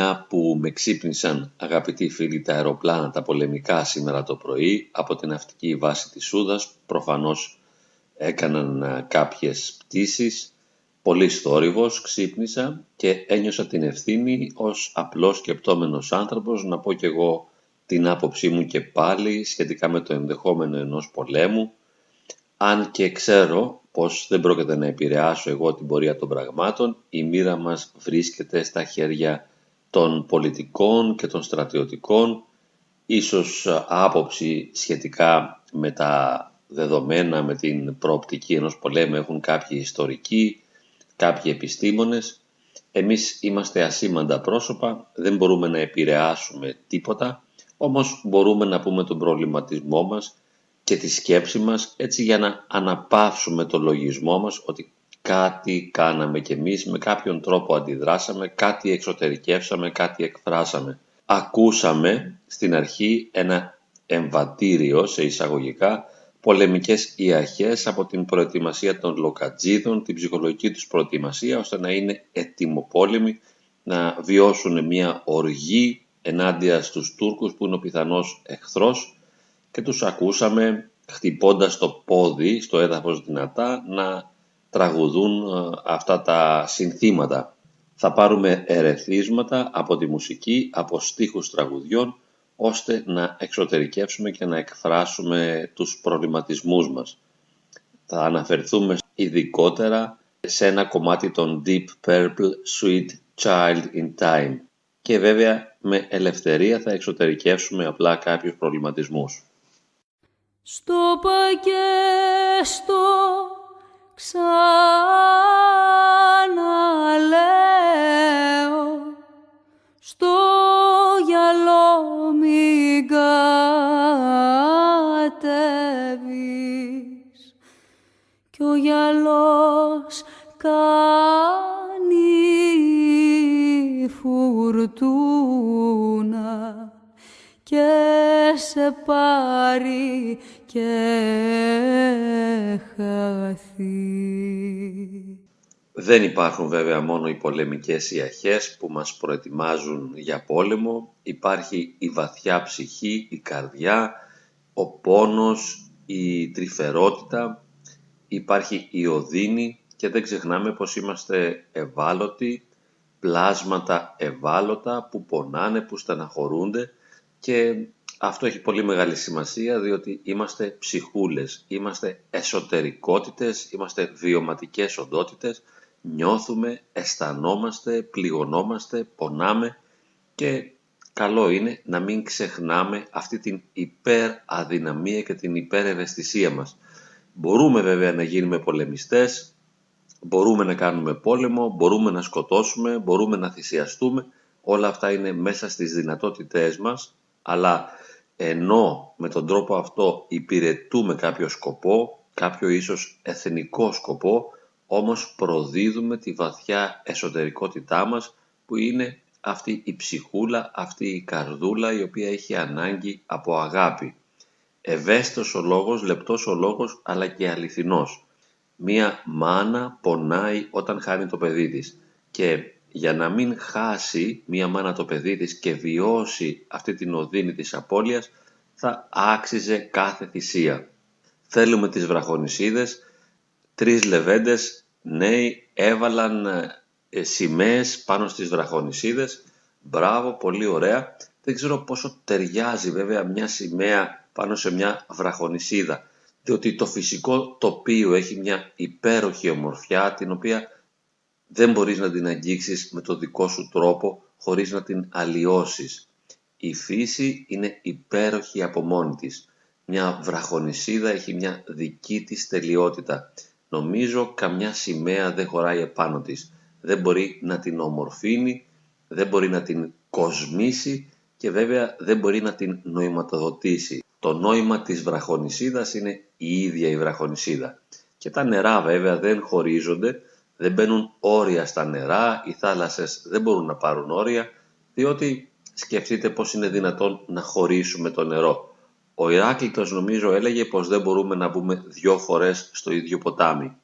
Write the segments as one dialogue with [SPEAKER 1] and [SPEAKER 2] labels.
[SPEAKER 1] Μια που με ξύπνησαν αγαπητοί φίλοι τα αεροπλάνα τα πολεμικά σήμερα το πρωί από την ναυτική βάση της Σούδας προφανώς έκαναν ε, κάποιες πτήσεις. Πολύ θόρυβος ξύπνησα και ένιωσα την ευθύνη ως απλός σκεπτόμενος άνθρωπος. Να πω κι εγώ την άποψή μου και πάλι σχετικά με το ενδεχόμενο ενός πολέμου. Αν και ξέρω πως δεν πρόκειται να επηρεάσω εγώ την πορεία των πραγμάτων, η μοίρα μας βρίσκεται στα χέρια των πολιτικών και των στρατιωτικών, ίσως άποψη σχετικά με τα δεδομένα, με την προοπτική ενός πολέμου έχουν κάποιοι ιστορικοί, κάποιοι επιστήμονες. Εμείς είμαστε ασήμαντα πρόσωπα, δεν μπορούμε να επηρεάσουμε τίποτα, όμως μπορούμε να πούμε τον προβληματισμό μας και τη σκέψη μας έτσι για να αναπαύσουμε το λογισμό μας ότι κάτι κάναμε κι εμείς, με κάποιον τρόπο αντιδράσαμε, κάτι εξωτερικεύσαμε, κάτι εκφράσαμε. Ακούσαμε στην αρχή ένα εμβατήριο σε εισαγωγικά πολεμικές ιαχές από την προετοιμασία των λοκατζίδων, την ψυχολογική τους προετοιμασία ώστε να είναι ετοιμοπόλεμοι, να βιώσουν μια οργή ενάντια στους Τούρκους που είναι ο πιθανός εχθρός και τους ακούσαμε χτυπώντας το πόδι στο έδαφος δυνατά να τραγουδούν ε, αυτά τα συνθήματα. Θα πάρουμε ερεθίσματα από τη μουσική, από στίχους τραγουδιών, ώστε να εξωτερικεύσουμε και να εκφράσουμε τους προβληματισμούς μας. Θα αναφερθούμε ειδικότερα σε ένα κομμάτι των Deep Purple Sweet Child in Time και βέβαια με ελευθερία θα εξωτερικεύσουμε απλά κάποιους προβληματισμούς.
[SPEAKER 2] Στο πακέστο ξαναλέω στο γυαλό μην κατέβεις. Κι ο γυαλός κάνει φουρτούνα και σε πάρει και χαθεί.
[SPEAKER 1] Δεν υπάρχουν βέβαια μόνο οι πολεμικές ιαχές που μας προετοιμάζουν για πόλεμο. Υπάρχει η βαθιά ψυχή, η καρδιά, ο πόνος, η τρυφερότητα, υπάρχει η οδύνη και δεν ξεχνάμε πως είμαστε ευάλωτοι, πλάσματα ευάλωτα που πονάνε, που στεναχωρούνται και αυτό έχει πολύ μεγάλη σημασία διότι είμαστε ψυχούλες, είμαστε εσωτερικότητες, είμαστε βιωματικές οντότητες, νιώθουμε, αισθανόμαστε, πληγωνόμαστε, πονάμε και καλό είναι να μην ξεχνάμε αυτή την υπεραδυναμία και την υπερευαισθησία μας. Μπορούμε βέβαια να γίνουμε πολεμιστές, μπορούμε να κάνουμε πόλεμο, μπορούμε να σκοτώσουμε, μπορούμε να θυσιαστούμε, όλα αυτά είναι μέσα στις δυνατότητές μας αλλά ενώ με τον τρόπο αυτό υπηρετούμε κάποιο σκοπό, κάποιο ίσως εθνικό σκοπό, όμως προδίδουμε τη βαθιά εσωτερικότητά μας που είναι αυτή η ψυχούλα, αυτή η καρδούλα η οποία έχει ανάγκη από αγάπη. Ευαίσθητος ο λόγος, λεπτός ο λόγος, αλλά και αληθινός. Μία μάνα πονάει όταν χάνει το παιδί της και για να μην χάσει μία μάνα το παιδί της και βιώσει αυτή την οδύνη της απώλειας, θα άξιζε κάθε θυσία. Θέλουμε τις βραχονισίδες, τρεις λεβέντες νέοι έβαλαν ε, σημαίες πάνω στις βραχονισίδες. Μπράβο, πολύ ωραία. Δεν ξέρω πόσο ταιριάζει βέβαια μια σημαία πάνω σε μια βραχονισίδα, διότι το φυσικό τοπίο έχει μια υπέροχη ομορφιά, την οποία δεν μπορείς να την αγγίξεις με το δικό σου τρόπο χωρίς να την αλλοιώσεις. Η φύση είναι υπέροχη από μόνη της. Μια βραχονισίδα έχει μια δική της τελειότητα. Νομίζω καμιά σημαία δεν χωράει επάνω της. Δεν μπορεί να την ομορφύνει, δεν μπορεί να την κοσμήσει και βέβαια δεν μπορεί να την νοηματοδοτήσει. Το νόημα της βραχονισίδας είναι η ίδια η βραχονισίδα. Και τα νερά βέβαια δεν χωρίζονται, δεν μπαίνουν όρια στα νερά, οι θάλασσες δεν μπορούν να πάρουν όρια, διότι σκεφτείτε πώς είναι δυνατόν να χωρίσουμε το νερό. Ο Ηράκλειτος νομίζω έλεγε πως δεν μπορούμε να μπούμε δυο φορές στο ίδιο ποτάμι.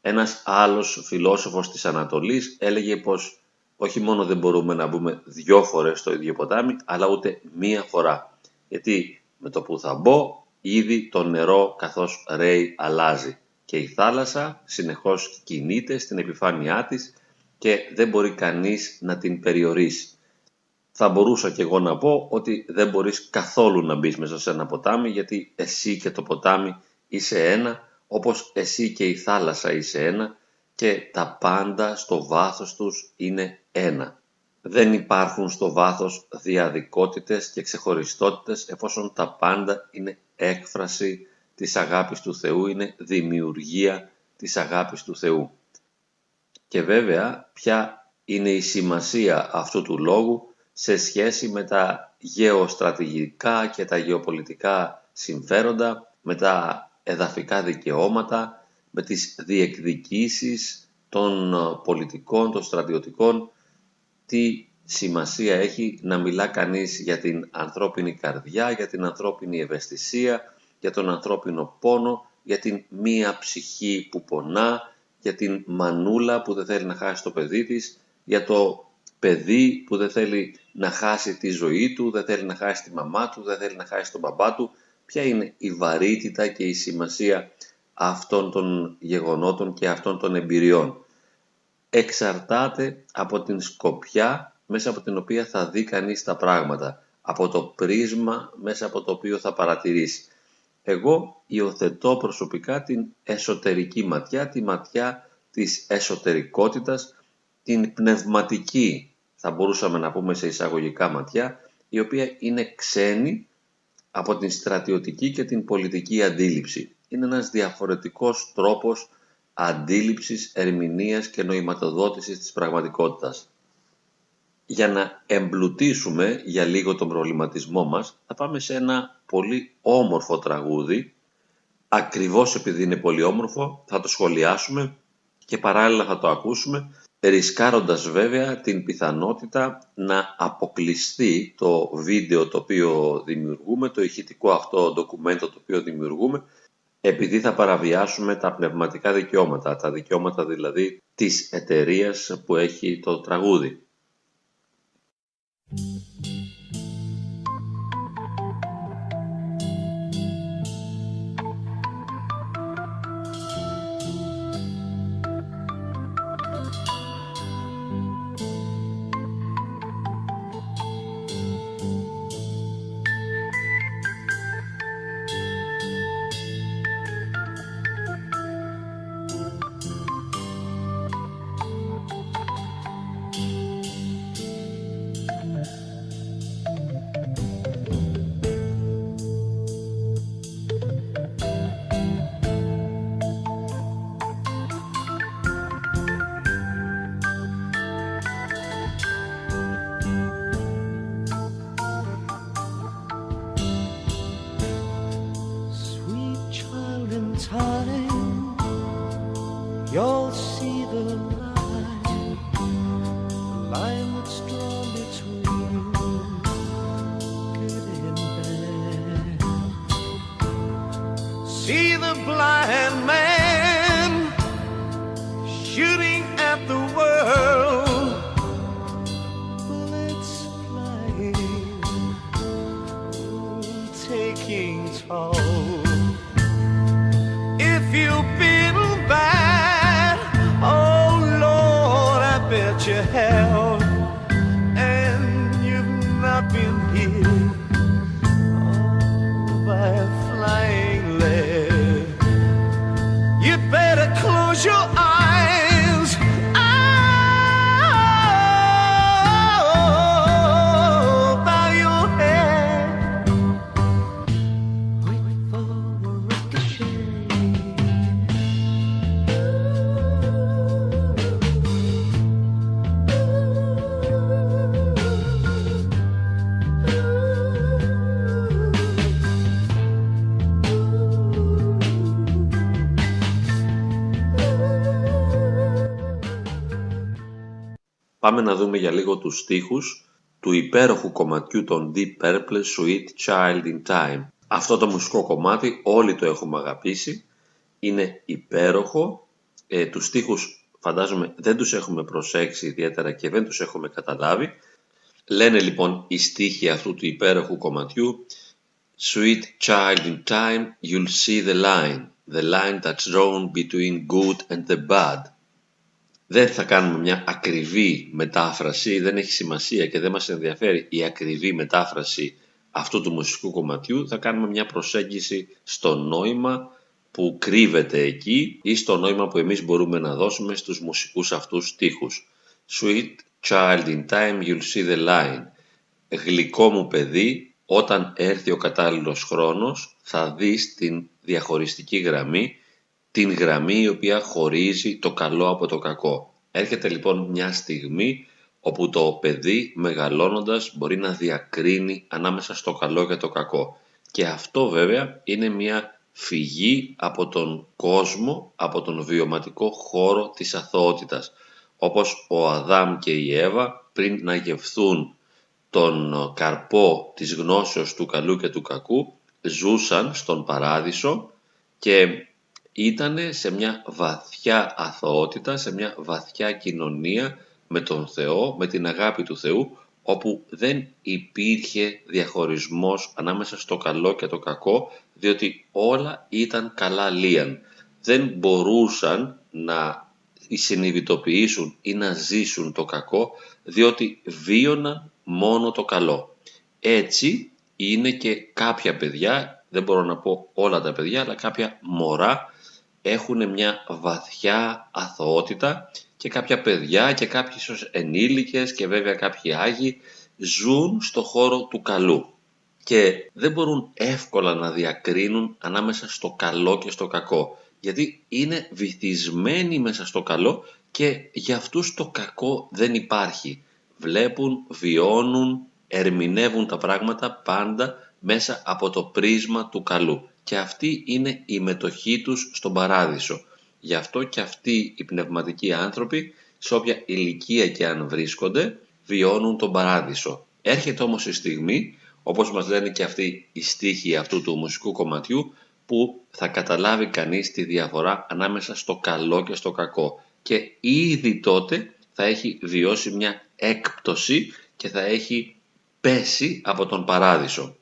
[SPEAKER 1] Ένας άλλος φιλόσοφος της Ανατολής έλεγε πως όχι μόνο δεν μπορούμε να μπούμε δυο φορές στο ίδιο ποτάμι, αλλά ούτε μία φορά. Γιατί με το που θα μπω, ήδη το νερό καθώς ρέει αλλάζει και η θάλασσα συνεχώς κινείται στην επιφάνειά της και δεν μπορεί κανείς να την περιορίσει. Θα μπορούσα και εγώ να πω ότι δεν μπορείς καθόλου να μπεις μέσα σε ένα ποτάμι γιατί εσύ και το ποτάμι είσαι ένα όπως εσύ και η θάλασσα είσαι ένα και τα πάντα στο βάθος τους είναι ένα. Δεν υπάρχουν στο βάθος διαδικότητες και ξεχωριστότητες εφόσον τα πάντα είναι έκφραση της αγάπης του Θεού, είναι δημιουργία της αγάπης του Θεού. Και βέβαια, ποια είναι η σημασία αυτού του λόγου σε σχέση με τα γεωστρατηγικά και τα γεωπολιτικά συμφέροντα, με τα εδαφικά δικαιώματα, με τις διεκδικήσεις των πολιτικών, των στρατιωτικών, τι σημασία έχει να μιλά κανείς για την ανθρώπινη καρδιά, για την ανθρώπινη ευαισθησία, για τον ανθρώπινο πόνο, για την μία ψυχή που πονά, για την μανούλα που δεν θέλει να χάσει το παιδί της, για το παιδί που δεν θέλει να χάσει τη ζωή του, δεν θέλει να χάσει τη μαμά του, δεν θέλει να χάσει τον μπαμπά του. Ποια είναι η βαρύτητα και η σημασία αυτών των γεγονότων και αυτών των εμπειριών. Εξαρτάται από την σκοπιά μέσα από την οποία θα δει κανείς τα πράγματα, από το πρίσμα μέσα από το οποίο θα παρατηρήσει. Εγώ υιοθετώ προσωπικά την εσωτερική ματιά, τη ματιά της εσωτερικότητας, την πνευματική, θα μπορούσαμε να πούμε σε εισαγωγικά ματιά, η οποία είναι ξένη από την στρατιωτική και την πολιτική αντίληψη. Είναι ένας διαφορετικός τρόπος αντίληψης, ερμηνείας και νοηματοδότησης της πραγματικότητας. Για να εμπλουτίσουμε για λίγο τον προβληματισμό μας, θα πάμε σε ένα πολύ όμορφο τραγούδι. Ακριβώς επειδή είναι πολύ όμορφο, θα το σχολιάσουμε και παράλληλα θα το ακούσουμε, ρισκάροντας βέβαια την πιθανότητα να αποκλειστεί το βίντεο το οποίο δημιουργούμε, το ηχητικό αυτό ντοκουμέντο το οποίο δημιουργούμε, επειδή θα παραβιάσουμε τα πνευματικά δικαιώματα, τα δικαιώματα δηλαδή της εταιρείας που έχει το τραγούδι. call. Πάμε να δούμε για λίγο τους στίχους του υπέροχου κομματιού των Deep Purple Sweet Child in Time. Αυτό το μουσικό κομμάτι όλοι το έχουμε αγαπήσει. Είναι υπέροχο, ε, τους στίχους φαντάζομαι δεν τους έχουμε προσέξει ιδιαίτερα και δεν τους έχουμε καταλάβει. Λένε λοιπόν οι στίχοι αυτού του υπέροχου κομματιού Sweet child in time, you'll see the line, the line that's drawn between good and the bad. Δεν θα κάνουμε μια ακριβή μετάφραση, δεν έχει σημασία και δεν μας ενδιαφέρει η ακριβή μετάφραση αυτού του μουσικού κομματιού. Θα κάνουμε μια προσέγγιση στο νόημα που κρύβεται εκεί ή στο νόημα που εμείς μπορούμε να δώσουμε στους μουσικούς αυτούς στίχους. Sweet child in time you'll see the line. Γλυκό μου παιδί, όταν έρθει ο κατάλληλος χρόνος θα δεις την διαχωριστική γραμμή, την γραμμή η οποία χωρίζει το καλό από το κακό. Έρχεται λοιπόν μια στιγμή όπου το παιδί μεγαλώνοντας μπορεί να διακρίνει ανάμεσα στο καλό και το κακό. Και αυτό βέβαια είναι μια φυγή από τον κόσμο, από τον βιωματικό χώρο της αθωότητας. Όπως ο Αδάμ και η Εύα πριν να γευθούν τον καρπό της γνώσεως του καλού και του κακού, ζούσαν στον παράδεισο και ήταν σε μια βαθιά αθωότητα, σε μια βαθιά κοινωνία με τον Θεό, με την αγάπη του Θεού, όπου δεν υπήρχε διαχωρισμός ανάμεσα στο καλό και το κακό, διότι όλα ήταν καλά λίαν. Δεν μπορούσαν να συνειδητοποιήσουν ή να ζήσουν το κακό, διότι βίωναν μόνο το καλό. Έτσι είναι και κάποια παιδιά, δεν μπορώ να πω όλα τα παιδιά, αλλά κάποια μωρά έχουν μια βαθιά αθωότητα και κάποια παιδιά και κάποιοι ίσως ενήλικες και βέβαια κάποιοι άγιοι ζουν στο χώρο του καλού και δεν μπορούν εύκολα να διακρίνουν ανάμεσα στο καλό και στο κακό γιατί είναι βυθισμένοι μέσα στο καλό και για αυτούς το κακό δεν υπάρχει. Βλέπουν, βιώνουν, ερμηνεύουν τα πράγματα πάντα μέσα από το πρίσμα του καλού και αυτή είναι η μετοχή τους στον παράδεισο. Γι' αυτό και αυτοί οι πνευματικοί άνθρωποι, σε όποια ηλικία και αν βρίσκονται, βιώνουν τον παράδεισο. Έρχεται όμως η στιγμή, όπως μας λένε και αυτοί οι στίχοι αυτού του μουσικού κομματιού, που θα καταλάβει κανείς τη διαφορά ανάμεσα στο καλό και στο κακό. Και ήδη τότε θα έχει βιώσει μια έκπτωση και θα έχει πέσει από τον παράδεισο.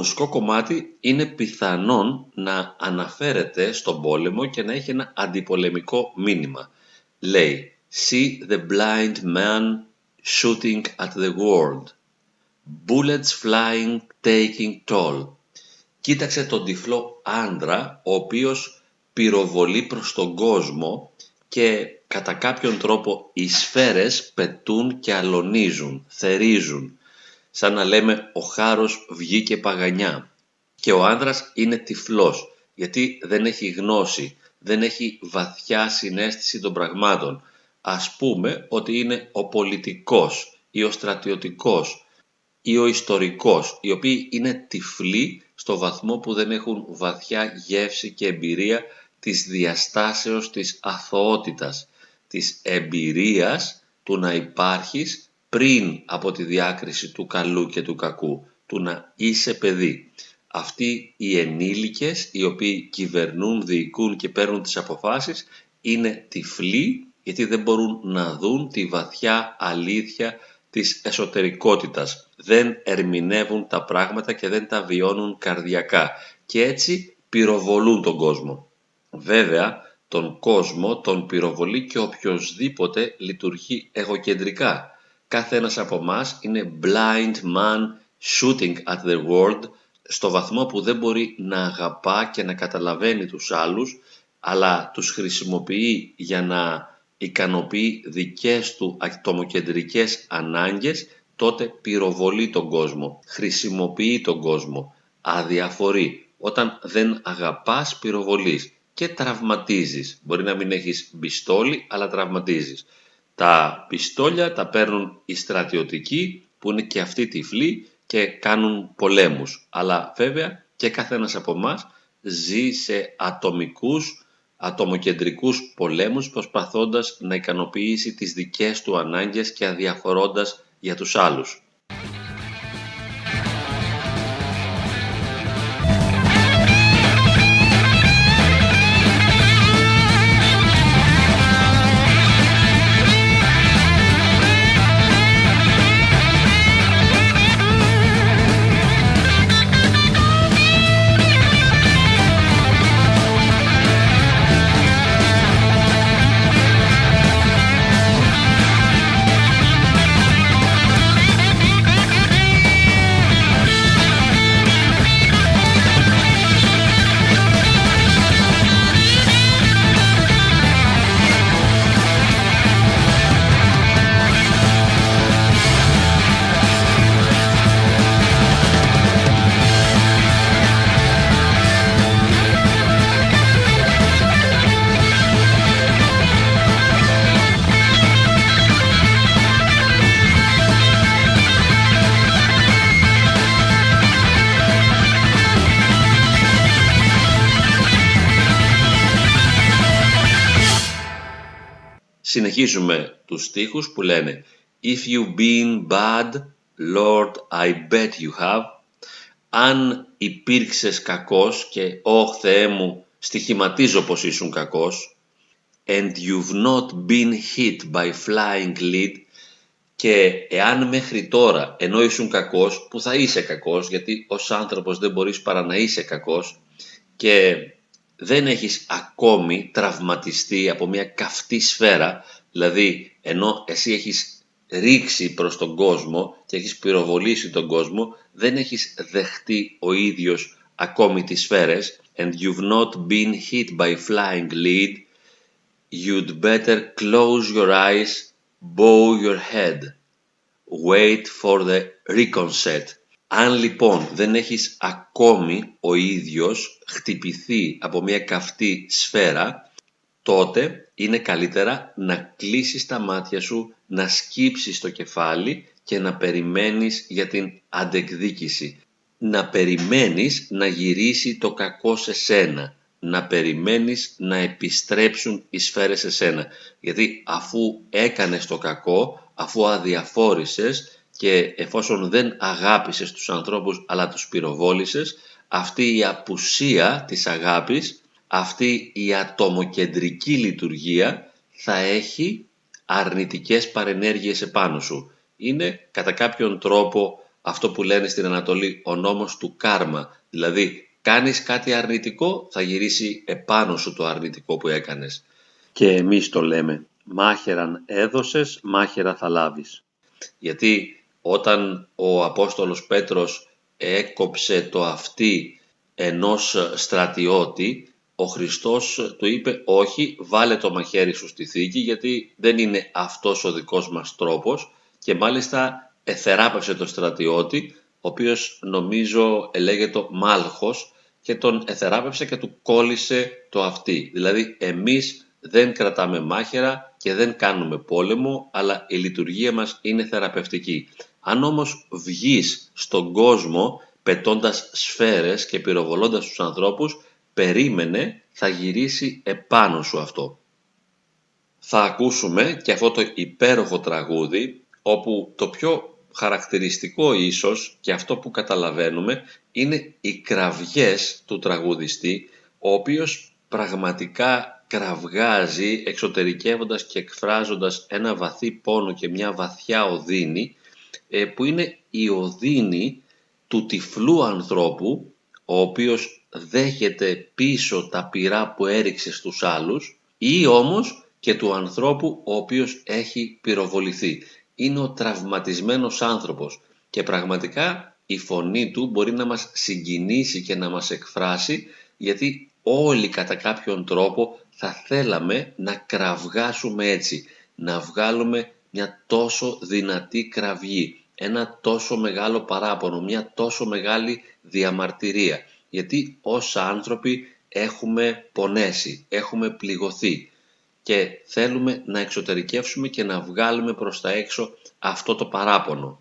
[SPEAKER 1] Μουσικό κομμάτι είναι πιθανόν να αναφέρεται στον πόλεμο και να έχει ένα αντιπολεμικό μήνυμα. Λέει See the blind man shooting at the world. Bullets flying taking toll. Κοίταξε τον τυφλό άντρα, ο οποίος πυροβολεί προς τον κόσμο και κατά κάποιον τρόπο οι σφαίρες πετούν και αλωνίζουν, θερίζουν. Σαν να λέμε ο χάρος βγήκε παγανιά. Και ο άντρας είναι τυφλός, γιατί δεν έχει γνώση, δεν έχει βαθιά συνέστηση των πραγμάτων. Ας πούμε ότι είναι ο πολιτικός ή ο στρατιωτικός ή ο ιστορικός, οι οποίοι είναι τυφλοί στο βαθμό που δεν έχουν βαθιά γεύση και εμπειρία της διαστάσεως της αθωότητας, της εμπειρίας του να υπάρχεις πριν από τη διάκριση του καλού και του κακού, του να είσαι παιδί. Αυτοί οι ενήλικες, οι οποίοι κυβερνούν, διοικούν και παίρνουν τις αποφάσεις, είναι τυφλοί γιατί δεν μπορούν να δουν τη βαθιά αλήθεια της εσωτερικότητας. Δεν ερμηνεύουν τα πράγματα και δεν τα βιώνουν καρδιακά και έτσι πυροβολούν τον κόσμο. Βέβαια, τον κόσμο τον πυροβολεί και οποιοδήποτε λειτουργεί εγωκεντρικά. Κάθε ένας από μας είναι blind man shooting at the world στο βαθμό που δεν μπορεί να αγαπά και να καταλαβαίνει τους άλλους αλλά τους χρησιμοποιεί για να ικανοποιεί δικές του ατομοκεντρικές ανάγκες τότε πυροβολεί τον κόσμο, χρησιμοποιεί τον κόσμο, αδιαφορεί. Όταν δεν αγαπάς πυροβολείς και τραυματίζεις. Μπορεί να μην έχεις πιστόλι αλλά τραυματίζεις. Τα πιστόλια τα παίρνουν οι στρατιωτικοί που είναι και αυτοί τυφλοί και κάνουν πολέμους. Αλλά βέβαια και καθένας από εμάς ζει σε ατομικούς, ατομοκεντρικούς πολέμους προσπαθώντας να ικανοποιήσει τις δικές του ανάγκες και αδιαφορώντας για τους άλλους. Συνεχίζουμε τους στίχους που λένε If you been bad, Lord, I bet you have. Αν υπήρξες κακός και «Ωχ Θεέ μου, στοιχηματίζω πως ήσουν κακός» and you've not been hit by flying lead και εάν μέχρι τώρα ενώ ήσουν κακός που θα είσαι κακός γιατί ως άνθρωπος δεν μπορείς παρά να είσαι κακός και δεν έχεις ακόμη τραυματιστεί από μια καυτή σφαίρα, δηλαδή ενώ εσύ έχεις ρίξει προς τον κόσμο και έχεις πυροβολήσει τον κόσμο, δεν έχεις δεχτεί ο ίδιος ακόμη τις σφαίρες. And you've not been hit by flying lead, you'd better close your eyes, bow your head, wait for the recon set. Αν λοιπόν δεν έχεις ακόμη ο ίδιος χτυπηθεί από μια καυτή σφαίρα, τότε είναι καλύτερα να κλείσεις τα μάτια σου, να σκύψεις το κεφάλι και να περιμένεις για την αντεκδίκηση. Να περιμένεις να γυρίσει το κακό σε σένα. Να περιμένεις να επιστρέψουν οι σφαίρες σε σένα. Γιατί αφού έκανες το κακό, αφού αδιαφόρησες, και εφόσον δεν αγάπησες τους ανθρώπους αλλά τους πυροβόλησες, αυτή η απουσία της αγάπης, αυτή η ατομοκεντρική λειτουργία θα έχει αρνητικές παρενέργειες επάνω σου. Είναι κατά κάποιον τρόπο αυτό που λένε στην Ανατολή ο νόμος του κάρμα. Δηλαδή κάνεις κάτι αρνητικό θα γυρίσει επάνω σου το αρνητικό που έκανες. Και εμείς το λέμε μάχεραν έδωσες, μάχερα θα λάβεις. Γιατί όταν ο Απόστολος Πέτρος έκοψε το αυτί ενός στρατιώτη, ο Χριστός του είπε όχι βάλε το μαχαίρι σου στη θήκη γιατί δεν είναι αυτός ο δικός μας τρόπος και μάλιστα εθεράπευσε το στρατιώτη ο οποίος νομίζω ελέγεται Μάλχος και τον εθεράπευσε και του κόλλησε το αυτί. Δηλαδή εμείς δεν κρατάμε μάχαιρα και δεν κάνουμε πόλεμο, αλλά η λειτουργία μας είναι θεραπευτική. Αν όμως βγεις στον κόσμο πετώντας σφαίρες και πυροβολώντας τους ανθρώπους, περίμενε θα γυρίσει επάνω σου αυτό. Θα ακούσουμε και αυτό το υπέροχο τραγούδι, όπου το πιο χαρακτηριστικό ίσως και αυτό που καταλαβαίνουμε είναι οι κραυγές του τραγουδιστή, ο οποίος πραγματικά κραυγάζει εξωτερικεύοντας και εκφράζοντας ένα βαθύ πόνο και μια βαθιά οδύνη, ε, που είναι η οδύνη του τυφλού ανθρώπου, ο οποίος δέχεται πίσω τα πυρά που έριξε στους άλλους, ή όμως και του ανθρώπου ο οποίος έχει πυροβοληθεί. Είναι ο τραυματισμένος άνθρωπος και πραγματικά η φωνή του μπορεί να μας συγκινήσει και να μας εκφράσει γιατί όλοι κατά κάποιον τρόπο θα θέλαμε να κραυγάσουμε έτσι, να βγάλουμε μια τόσο δυνατή κραυγή, ένα τόσο μεγάλο παράπονο, μια τόσο μεγάλη διαμαρτυρία. Γιατί ως άνθρωποι έχουμε πονέσει, έχουμε πληγωθεί και θέλουμε να εξωτερικεύσουμε και να βγάλουμε προς τα έξω αυτό το παράπονο.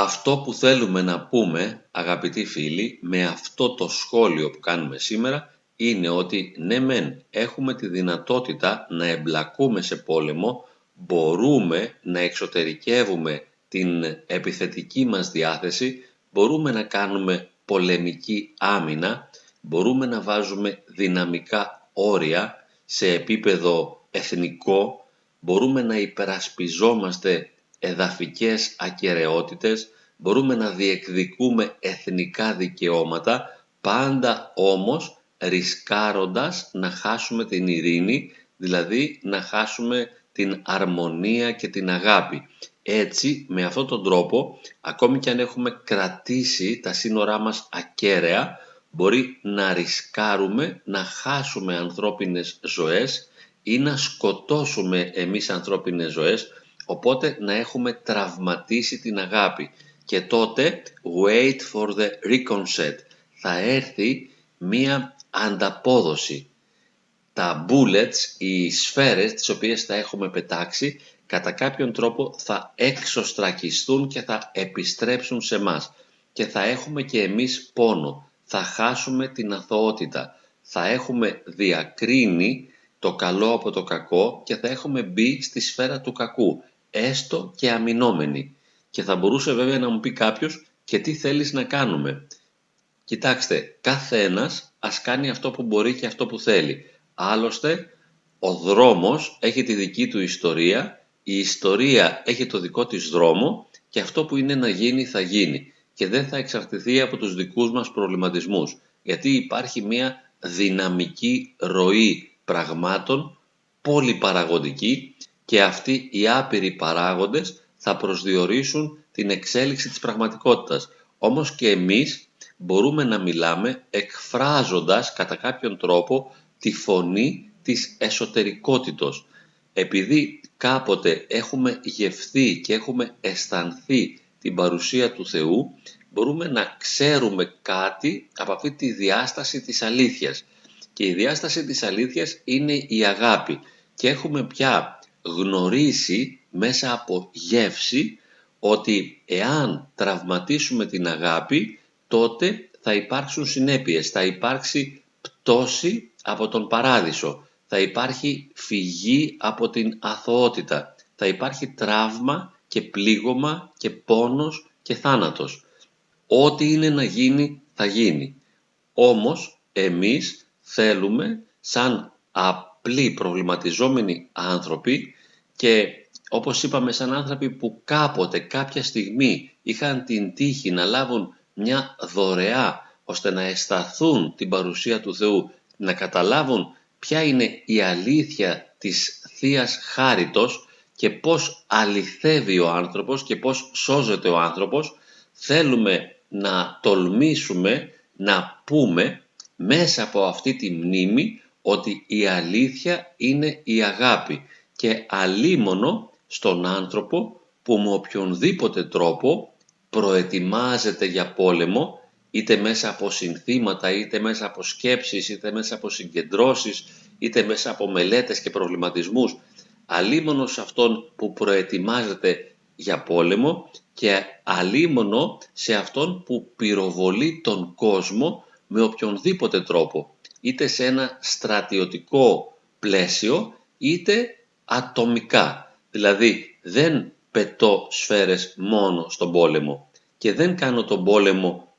[SPEAKER 1] Αυτό που θέλουμε να πούμε, αγαπητοί φίλοι, με αυτό το σχόλιο που κάνουμε σήμερα, είναι ότι ναι μεν έχουμε τη δυνατότητα να εμπλακούμε σε πόλεμο, μπορούμε να εξωτερικεύουμε την επιθετική μας διάθεση, μπορούμε να κάνουμε πολεμική άμυνα, μπορούμε να βάζουμε δυναμικά όρια σε επίπεδο εθνικό, μπορούμε να υπερασπιζόμαστε εδαφικές ακαιρεότητες, μπορούμε να διεκδικούμε εθνικά δικαιώματα, πάντα όμως ρισκάροντας να χάσουμε την ειρήνη, δηλαδή να χάσουμε την αρμονία και την αγάπη. Έτσι, με αυτόν τον τρόπο, ακόμη και αν έχουμε κρατήσει τα σύνορά μας ακέραια, μπορεί να ρισκάρουμε να χάσουμε ανθρώπινες ζωές ή να σκοτώσουμε εμείς ανθρώπινες ζωές, οπότε να έχουμε τραυματίσει την αγάπη και τότε wait for the reconcet. Θα έρθει μία ανταπόδοση. Τα bullets, οι σφαίρες τις οποίες θα έχουμε πετάξει κατά κάποιον τρόπο θα εξωστρακιστούν και θα επιστρέψουν σε μας και θα έχουμε και εμείς πόνο. Θα χάσουμε την αθωότητα. Θα έχουμε διακρίνει το καλό από το κακό και θα έχουμε μπει στη σφαίρα του κακού, έστω και αμυνόμενοι. Και θα μπορούσε βέβαια να μου πει κάποιος και τι θέλεις να κάνουμε; Κοιτάξτε, κάθε ένας ας κάνει αυτό που μπορεί και αυτό που θέλει. Άλλωστε, ο δρόμος έχει τη δική του ιστορία, η ιστορία έχει το δικό της δρόμο και αυτό που είναι να γίνει θα γίνει και δεν θα εξαρτηθεί από τους δικούς μας προβληματισμούς γιατί υπάρχει μια δυναμική ροή πραγμάτων πολυπαραγωγική και αυτοί οι άπειροι παράγοντες θα προσδιορίσουν την εξέλιξη της πραγματικότητας. Όμως και εμείς μπορούμε να μιλάμε εκφράζοντας κατά κάποιον τρόπο τη φωνή της εσωτερικότητος. Επειδή κάποτε έχουμε γευθεί και έχουμε αισθανθεί την παρουσία του Θεού, μπορούμε να ξέρουμε κάτι από αυτή τη διάσταση της αλήθειας. Και η διάσταση της αλήθειας είναι η αγάπη. Και έχουμε πια γνωρίσει μέσα από γεύση ότι εάν τραυματίσουμε την αγάπη, τότε θα υπάρξουν συνέπειες, θα υπάρξει πτώση από τον παράδεισο, θα υπάρχει φυγή από την αθωότητα, θα υπάρχει τραύμα και πλήγωμα και πόνος και θάνατος. Ό,τι είναι να γίνει θα γίνει. Όμως εμείς θέλουμε σαν απλοί προβληματιζόμενοι άνθρωποι και όπως είπαμε σαν άνθρωποι που κάποτε κάποια στιγμή είχαν την τύχη να λάβουν μια δωρεά ώστε να αισθανθούν την παρουσία του Θεού, να καταλάβουν ποια είναι η αλήθεια της Θείας Χάριτος και πώς αληθεύει ο άνθρωπος και πώς σώζεται ο άνθρωπος, θέλουμε να τολμήσουμε να πούμε μέσα από αυτή τη μνήμη ότι η αλήθεια είναι η αγάπη και αλίμονο στον άνθρωπο που με οποιονδήποτε τρόπο προετοιμάζεται για πόλεμο είτε μέσα από συνθήματα, είτε μέσα από σκέψεις, είτε μέσα από συγκεντρώσεις, είτε μέσα από μελέτες και προβληματισμούς. Αλίμονος σε αυτόν που προετοιμάζεται για πόλεμο και αλίμονο σε αυτόν που πυροβολεί τον κόσμο με οποιονδήποτε τρόπο, είτε σε ένα στρατιωτικό πλαίσιο, είτε ατομικά. Δηλαδή δεν πετώ σφαίρες μόνο στον πόλεμο και δεν κάνω τον πόλεμο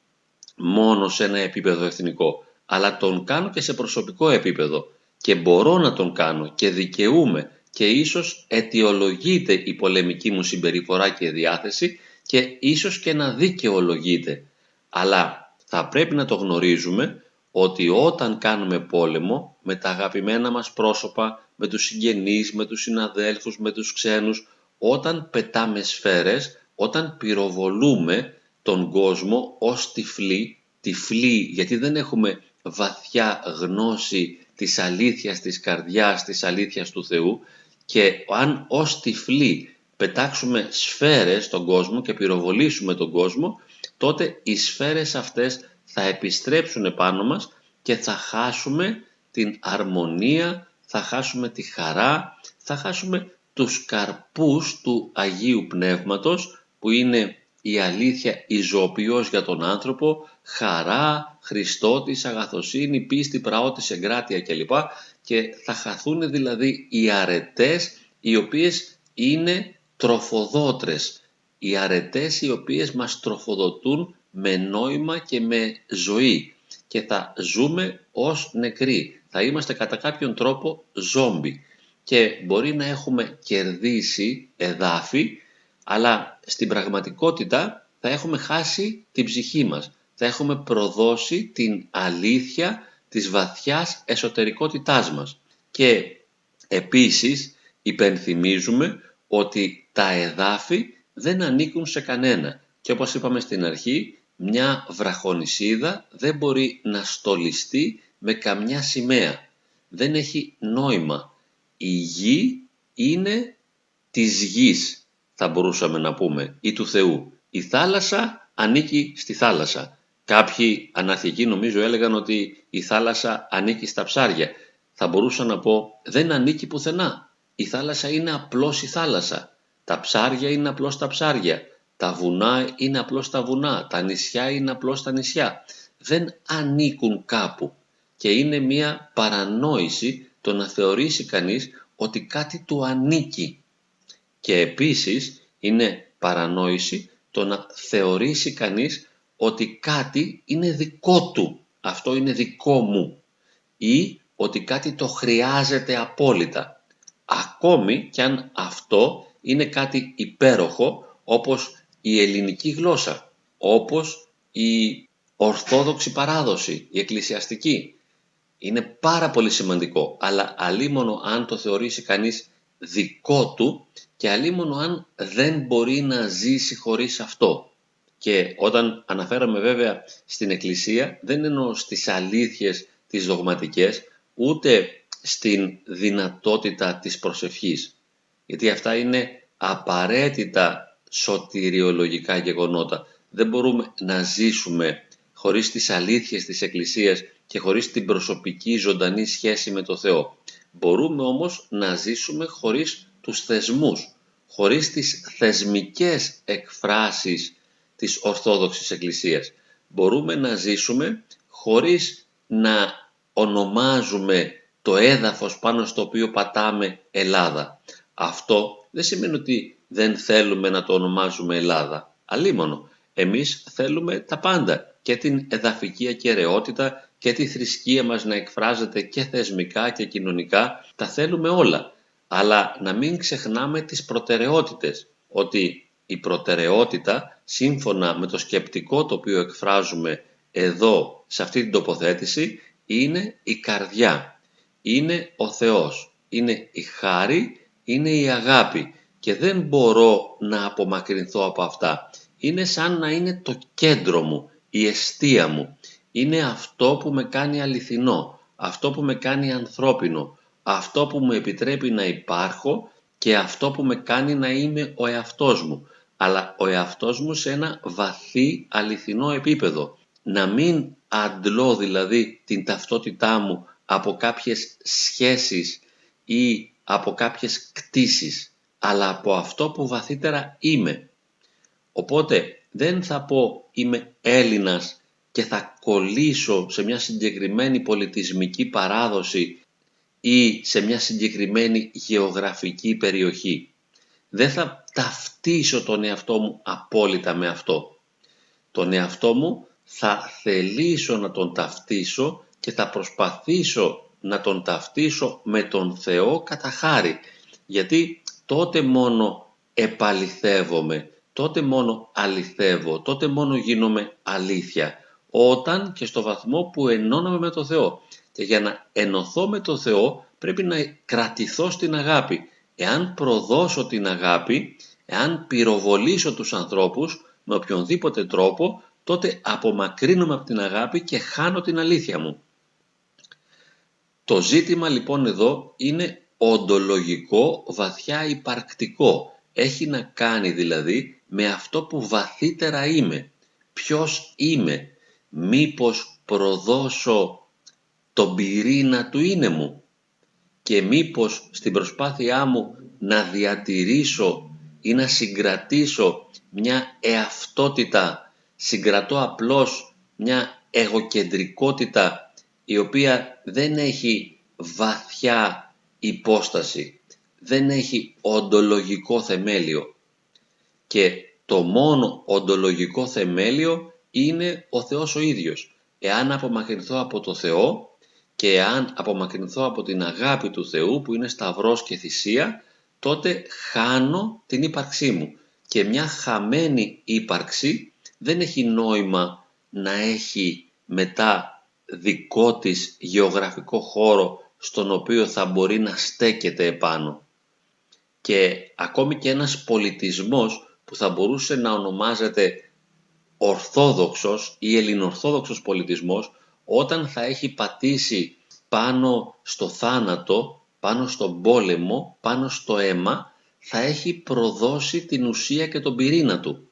[SPEAKER 1] μόνο σε ένα επίπεδο εθνικό, αλλά τον κάνω και σε προσωπικό επίπεδο και μπορώ να τον κάνω και δικαιούμαι και ίσως αιτιολογείται η πολεμική μου συμπεριφορά και διάθεση και ίσως και να δικαιολογείται. Αλλά θα πρέπει να το γνωρίζουμε ότι όταν κάνουμε πόλεμο με τα αγαπημένα μας πρόσωπα, με τους συγγενείς, με τους συναδέλφους, με τους ξένους, όταν πετάμε σφαίρες, όταν πυροβολούμε τον κόσμο ως τυφλή, τυφλή γιατί δεν έχουμε βαθιά γνώση της αλήθειας της καρδιάς, της αλήθειας του Θεού και αν ως τυφλοί πετάξουμε σφαίρες στον κόσμο και πυροβολήσουμε τον κόσμο, τότε οι σφαίρες αυτές θα επιστρέψουν επάνω μας και θα χάσουμε την αρμονία, θα χάσουμε τη χαρά, θα χάσουμε τους καρπούς του Αγίου Πνεύματος που είναι η αλήθεια η ζωοποιός για τον άνθρωπο, χαρά, Χριστότης, αγαθοσύνη, πίστη, πραότης, εγκράτεια κλπ. Και θα χαθούν δηλαδή οι αρετές οι οποίες είναι τροφοδότρες. Οι αρετές οι οποίες μας τροφοδοτούν με νόημα και με ζωή και θα ζούμε ως νεκροί. Θα είμαστε κατά κάποιον τρόπο ζόμπι και μπορεί να έχουμε κερδίσει εδάφη αλλά στην πραγματικότητα θα έχουμε χάσει την ψυχή μας. Θα έχουμε προδώσει την αλήθεια της βαθιάς εσωτερικότητάς μας. Και επίσης υπενθυμίζουμε ότι τα εδάφη δεν ανήκουν σε κανένα. Και όπως είπαμε στην αρχή, μια βραχονισίδα δεν μπορεί να στολιστεί με καμιά σημαία. Δεν έχει νόημα. Η γη είναι της γης θα μπορούσαμε να πούμε, ή του Θεού. Η θάλασσα ανήκει στη θάλασσα. Κάποιοι αναρχικοί νομίζω έλεγαν ότι η θάλασσα ανήκει στα ψάρια. Θα μπορούσα να πω δεν ανήκει πουθενά. Η θάλασσα είναι απλώς η θάλασσα. Τα ψάρια είναι απλώς τα ψάρια. Τα βουνά είναι απλώς τα βουνά. Τα νησιά είναι απλώς τα νησιά. Δεν ανήκουν κάπου. Και είναι μια παρανόηση το να θεωρήσει κανείς ότι κάτι του ανήκει. Και επίσης είναι παρανόηση το να θεωρήσει κανείς ότι κάτι είναι δικό του, αυτό είναι δικό μου ή ότι κάτι το χρειάζεται απόλυτα. Ακόμη κι αν αυτό είναι κάτι υπέροχο όπως η ελληνική γλώσσα, όπως η ορθόδοξη παράδοση, η εκκλησιαστική. Είναι πάρα πολύ σημαντικό, αλλά αλίμονο αν το θεωρήσει κανείς δικό του και αλίμονο αν δεν μπορεί να ζήσει χωρίς αυτό. Και όταν αναφέρομαι βέβαια στην Εκκλησία δεν εννοώ στις αλήθειες τις δογματικές ούτε στην δυνατότητα της προσευχής. Γιατί αυτά είναι απαραίτητα σωτηριολογικά γεγονότα. Δεν μπορούμε να ζήσουμε χωρίς τις αλήθειες της Εκκλησίας και χωρίς την προσωπική ζωντανή σχέση με το Θεό. Μπορούμε όμως να ζήσουμε χωρίς τους θεσμούς, χωρίς τις θεσμικές εκφράσεις της Ορθόδοξης Εκκλησίας. Μπορούμε να ζήσουμε χωρίς να ονομάζουμε το έδαφος πάνω στο οποίο πατάμε Ελλάδα. Αυτό δεν σημαίνει ότι δεν θέλουμε να το ονομάζουμε Ελλάδα. Αλίμονο. Εμείς θέλουμε τα πάντα και την εδαφική ακαιρεότητα και τη θρησκεία μας να εκφράζεται και θεσμικά και κοινωνικά. Τα θέλουμε όλα. Αλλά να μην ξεχνάμε τις προτεραιότητες. Ότι η προτεραιότητα σύμφωνα με το σκεπτικό το οποίο εκφράζουμε εδώ σε αυτή την τοποθέτηση είναι η καρδιά. Είναι ο Θεός. Είναι η χάρη, είναι η αγάπη και δεν μπορώ να απομακρυνθώ από αυτά. Είναι σαν να είναι το κέντρο μου, η αιστεία μου. Είναι αυτό που με κάνει αληθινό, αυτό που με κάνει ανθρώπινο, αυτό που μου επιτρέπει να υπάρχω και αυτό που με κάνει να είμαι ο εαυτός μου. Αλλά ο εαυτός μου σε ένα βαθύ αληθινό επίπεδο. Να μην αντλώ δηλαδή την ταυτότητά μου από κάποιες σχέσεις ή από κάποιες κτίσεις αλλά από αυτό που βαθύτερα είμαι. Οπότε δεν θα πω είμαι Έλληνας και θα κολλήσω σε μια συγκεκριμένη πολιτισμική παράδοση ή σε μια συγκεκριμένη γεωγραφική περιοχή. Δεν θα ταυτίσω τον εαυτό μου απόλυτα με αυτό. Τον εαυτό μου θα θελήσω να τον ταυτίσω και θα προσπαθήσω να τον ταυτίσω με τον Θεό κατά χάρη. Γιατί τότε μόνο επαληθεύομαι, τότε μόνο αληθεύω, τότε μόνο γίνομαι αλήθεια. Όταν και στο βαθμό που ενώνομαι με το Θεό. Και για να ενωθώ με το Θεό πρέπει να κρατηθώ στην αγάπη. Εάν προδώσω την αγάπη, εάν πυροβολήσω τους ανθρώπους με οποιονδήποτε τρόπο, τότε απομακρύνομαι από την αγάπη και χάνω την αλήθεια μου. Το ζήτημα λοιπόν εδώ είναι οντολογικό, βαθιά υπαρκτικό. Έχει να κάνει δηλαδή με αυτό που βαθύτερα είμαι. Ποιος είμαι; Μήπως προδώσω τον πυρήνα του είναι μου; Και μήπως στην προσπάθειά μου να διατηρήσω ή να συγκρατήσω μια εαυτότητα, συγκρατώ απλώς μια εγωκεντρικότητα η οποία δεν έχει βαθιά υπόσταση, δεν έχει οντολογικό θεμέλιο και το μόνο οντολογικό θεμέλιο είναι ο Θεός ο ίδιος. Εάν απομακρυνθώ από το Θεό και εάν απομακρυνθώ από την αγάπη του Θεού που είναι σταυρός και θυσία, τότε χάνω την ύπαρξή μου. Και μια χαμένη ύπαρξη δεν έχει νόημα να έχει μετά δικό της γεωγραφικό χώρο στον οποίο θα μπορεί να στέκεται επάνω. Και ακόμη και ένας πολιτισμός που θα μπορούσε να ονομάζεται ορθόδοξος ή ελληνορθόδοξος πολιτισμός όταν θα έχει πατήσει πάνω στο θάνατο, πάνω στον πόλεμο, πάνω στο αίμα θα έχει προδώσει την ουσία και τον πυρήνα του.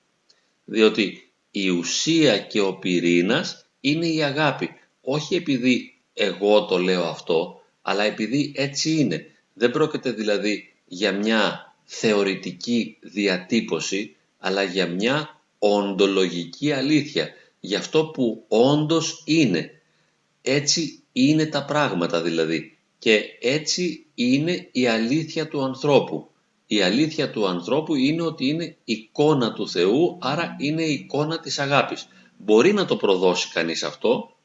[SPEAKER 1] Διότι η ουσία και ο πυρήνας είναι η αγάπη. Όχι επειδή εγώ το λέω αυτό, αλλά επειδή έτσι είναι. Δεν πρόκειται δηλαδή για μια θεωρητική διατύπωση, αλλά για μια οντολογική αλήθεια, για αυτό που όντως είναι. Έτσι είναι τα πράγματα δηλαδή και έτσι είναι η αλήθεια του ανθρώπου. Η αλήθεια του ανθρώπου είναι ότι είναι εικόνα του Θεού, άρα είναι η εικόνα της αγάπης. Μπορεί να το προδώσει κανείς αυτό,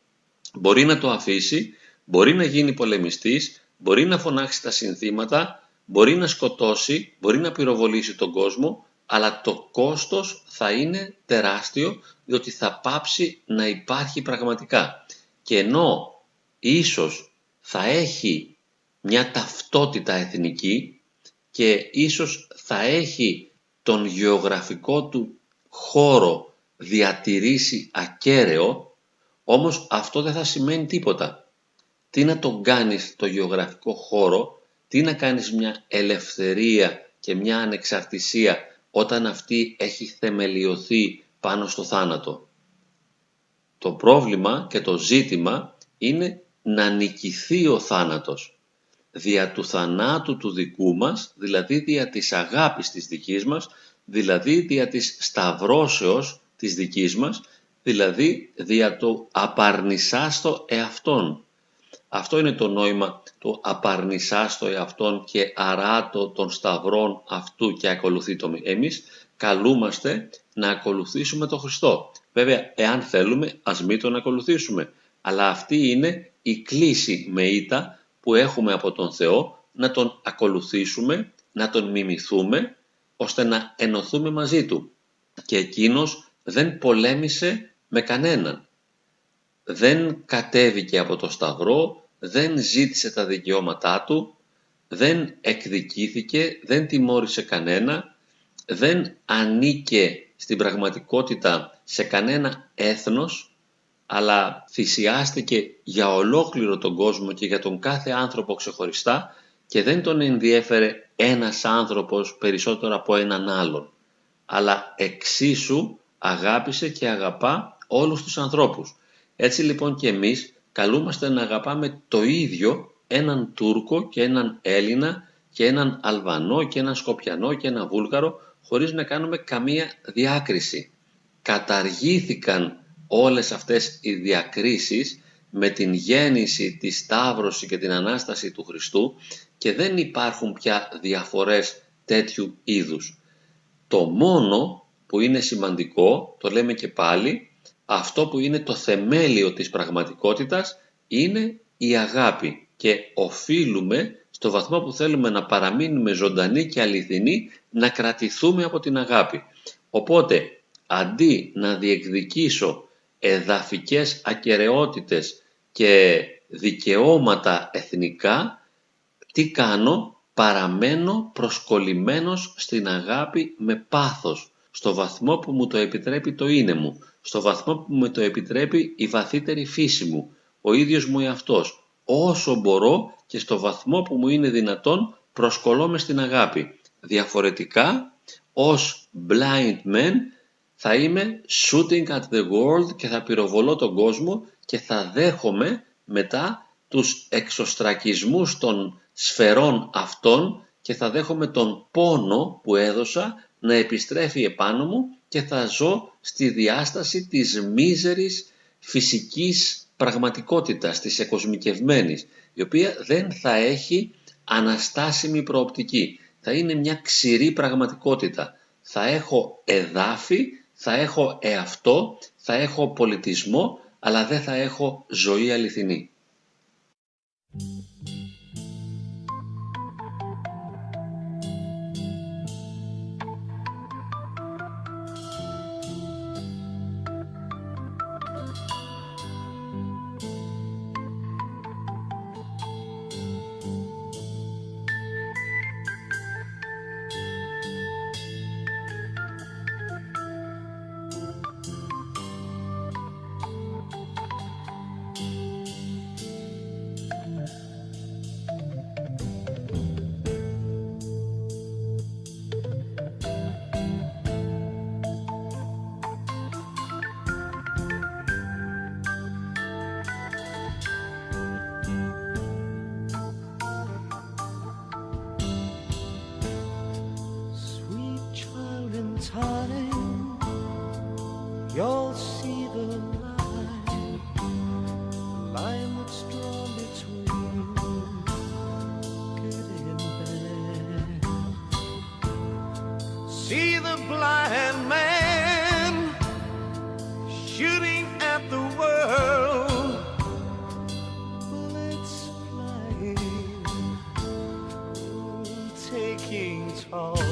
[SPEAKER 1] μπορεί να το αφήσει, Μπορεί να γίνει πολεμιστής, μπορεί να φωνάξει τα συνθήματα, μπορεί να σκοτώσει, μπορεί να πυροβολήσει τον κόσμο, αλλά το κόστος θα είναι τεράστιο διότι θα πάψει να υπάρχει πραγματικά. Και ενώ ίσως θα έχει μια ταυτότητα εθνική και ίσως θα έχει τον γεωγραφικό του χώρο διατηρήσει ακέραιο, όμως αυτό δεν θα σημαίνει τίποτα τι να τον κάνεις το γεωγραφικό χώρο, τι να κάνεις μια ελευθερία και μια ανεξαρτησία όταν αυτή έχει θεμελιωθεί πάνω στο θάνατο. Το πρόβλημα και το ζήτημα είναι να νικηθεί ο θάνατος. δια του θανάτου του δικού μας, δηλαδή δια της αγάπης της δικής μας, δηλαδή δια της σταυρώσεως της δικής μας, δηλαδή δια του απαρνησάστο εαυτόν. Αυτό είναι το νόημα του απαρνησάστο εαυτόν και αράτο των σταυρών αυτού και ακολουθεί το Εμείς καλούμαστε να ακολουθήσουμε τον Χριστό. Βέβαια, εάν θέλουμε, ας μην τον ακολουθήσουμε. Αλλά αυτή είναι η κλίση με ήττα που έχουμε από τον Θεό να τον ακολουθήσουμε, να τον μιμηθούμε, ώστε να ενωθούμε μαζί Του. Και εκείνος δεν πολέμησε με κανέναν. Δεν κατέβηκε από το σταυρό, δεν ζήτησε τα δικαιώματά του, δεν εκδικήθηκε, δεν τιμώρησε κανένα, δεν ανήκε στην πραγματικότητα σε κανένα έθνος, αλλά θυσιάστηκε για ολόκληρο τον κόσμο και για τον κάθε άνθρωπο ξεχωριστά και δεν τον ενδιέφερε ένας άνθρωπος περισσότερο από έναν άλλον, αλλά εξίσου αγάπησε και αγαπά όλους τους ανθρώπους. Έτσι λοιπόν και εμείς καλούμαστε να αγαπάμε το ίδιο έναν Τούρκο και έναν Έλληνα και έναν Αλβανό και έναν Σκοπιανό και έναν Βούλγαρο χωρίς να κάνουμε καμία διάκριση. Καταργήθηκαν όλες αυτές οι διακρίσεις με την γέννηση, τη Σταύρωση και την Ανάσταση του Χριστού και δεν υπάρχουν πια διαφορές τέτοιου είδους. Το μόνο που είναι σημαντικό, το λέμε και πάλι, αυτό που είναι το θεμέλιο της πραγματικότητας είναι η αγάπη και οφείλουμε στο βαθμό που θέλουμε να παραμείνουμε ζωντανοί και αληθινοί να κρατηθούμε από την αγάπη. Οπότε αντί να διεκδικήσω εδαφικές ακαιρεότητες και δικαιώματα εθνικά, τι κάνω, παραμένω προσκολλημένος στην αγάπη με πάθος, στο βαθμό που μου το επιτρέπει το είναι μου, στο βαθμό που μου το επιτρέπει η βαθύτερη φύση μου, ο ίδιος μου εαυτός, όσο μπορώ και στο βαθμό που μου είναι δυνατόν προσκολώ στην αγάπη. Διαφορετικά, ως blind men θα είμαι shooting at the world και θα πυροβολώ τον κόσμο και θα δέχομαι μετά τους εξωστρακισμούς των σφαιρών αυτών και θα δέχομαι τον πόνο που έδωσα να επιστρέφει επάνω μου και θα ζω στη διάσταση της μίζερης φυσικής πραγματικότητας, της εκοσμικευμένης, η οποία δεν θα έχει αναστάσιμη προοπτική. Θα είναι μια ξηρή πραγματικότητα. Θα έχω εδάφη, θα έχω εαυτό, θα έχω πολιτισμό, αλλά δεν θα έχω ζωή αληθινή.
[SPEAKER 3] Oh.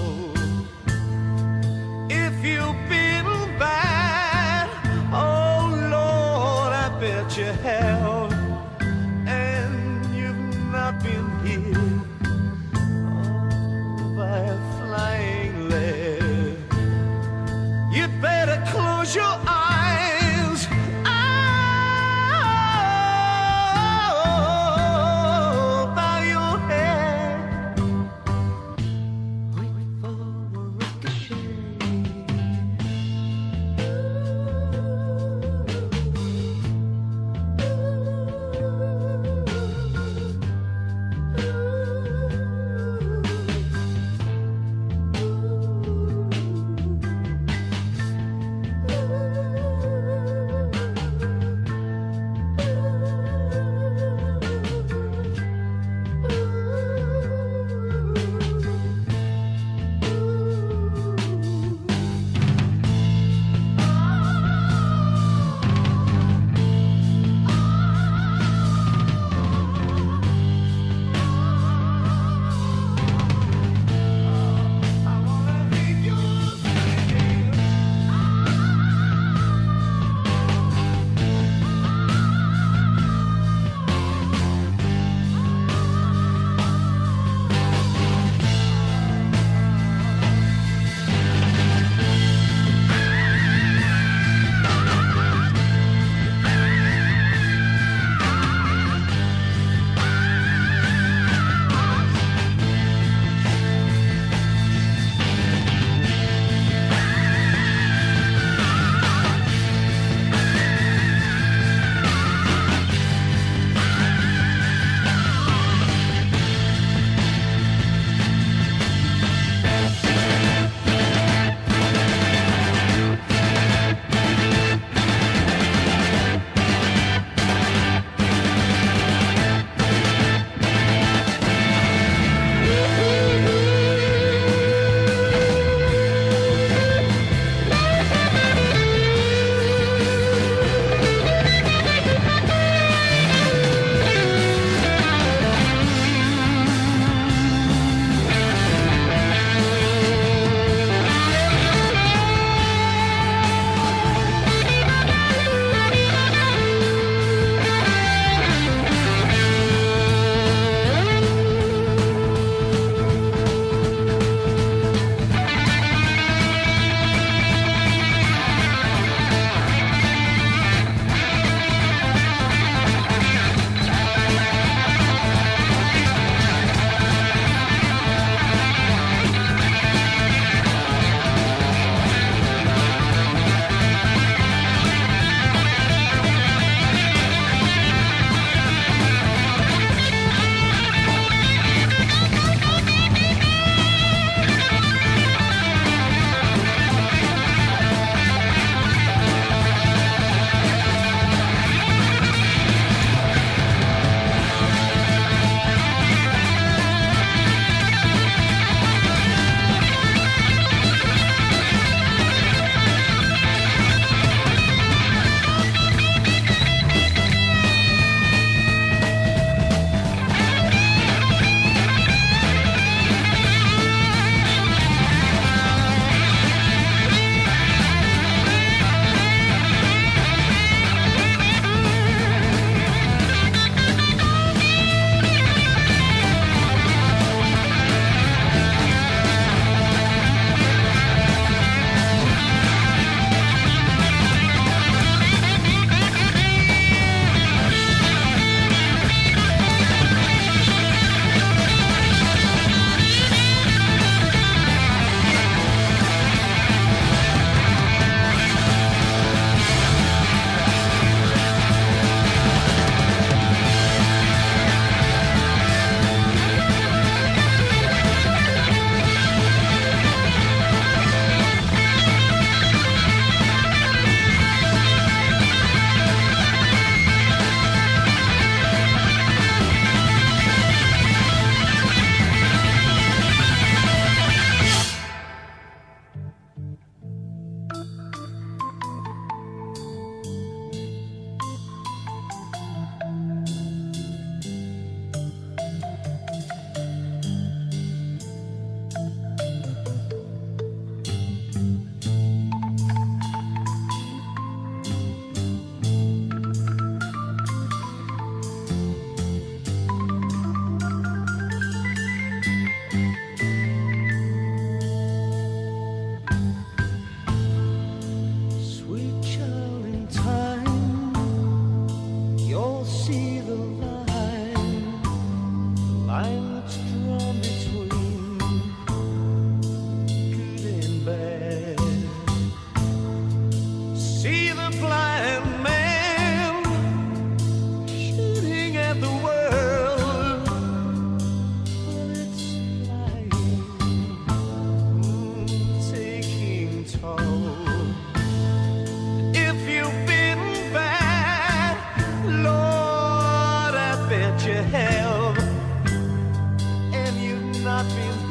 [SPEAKER 3] happiness.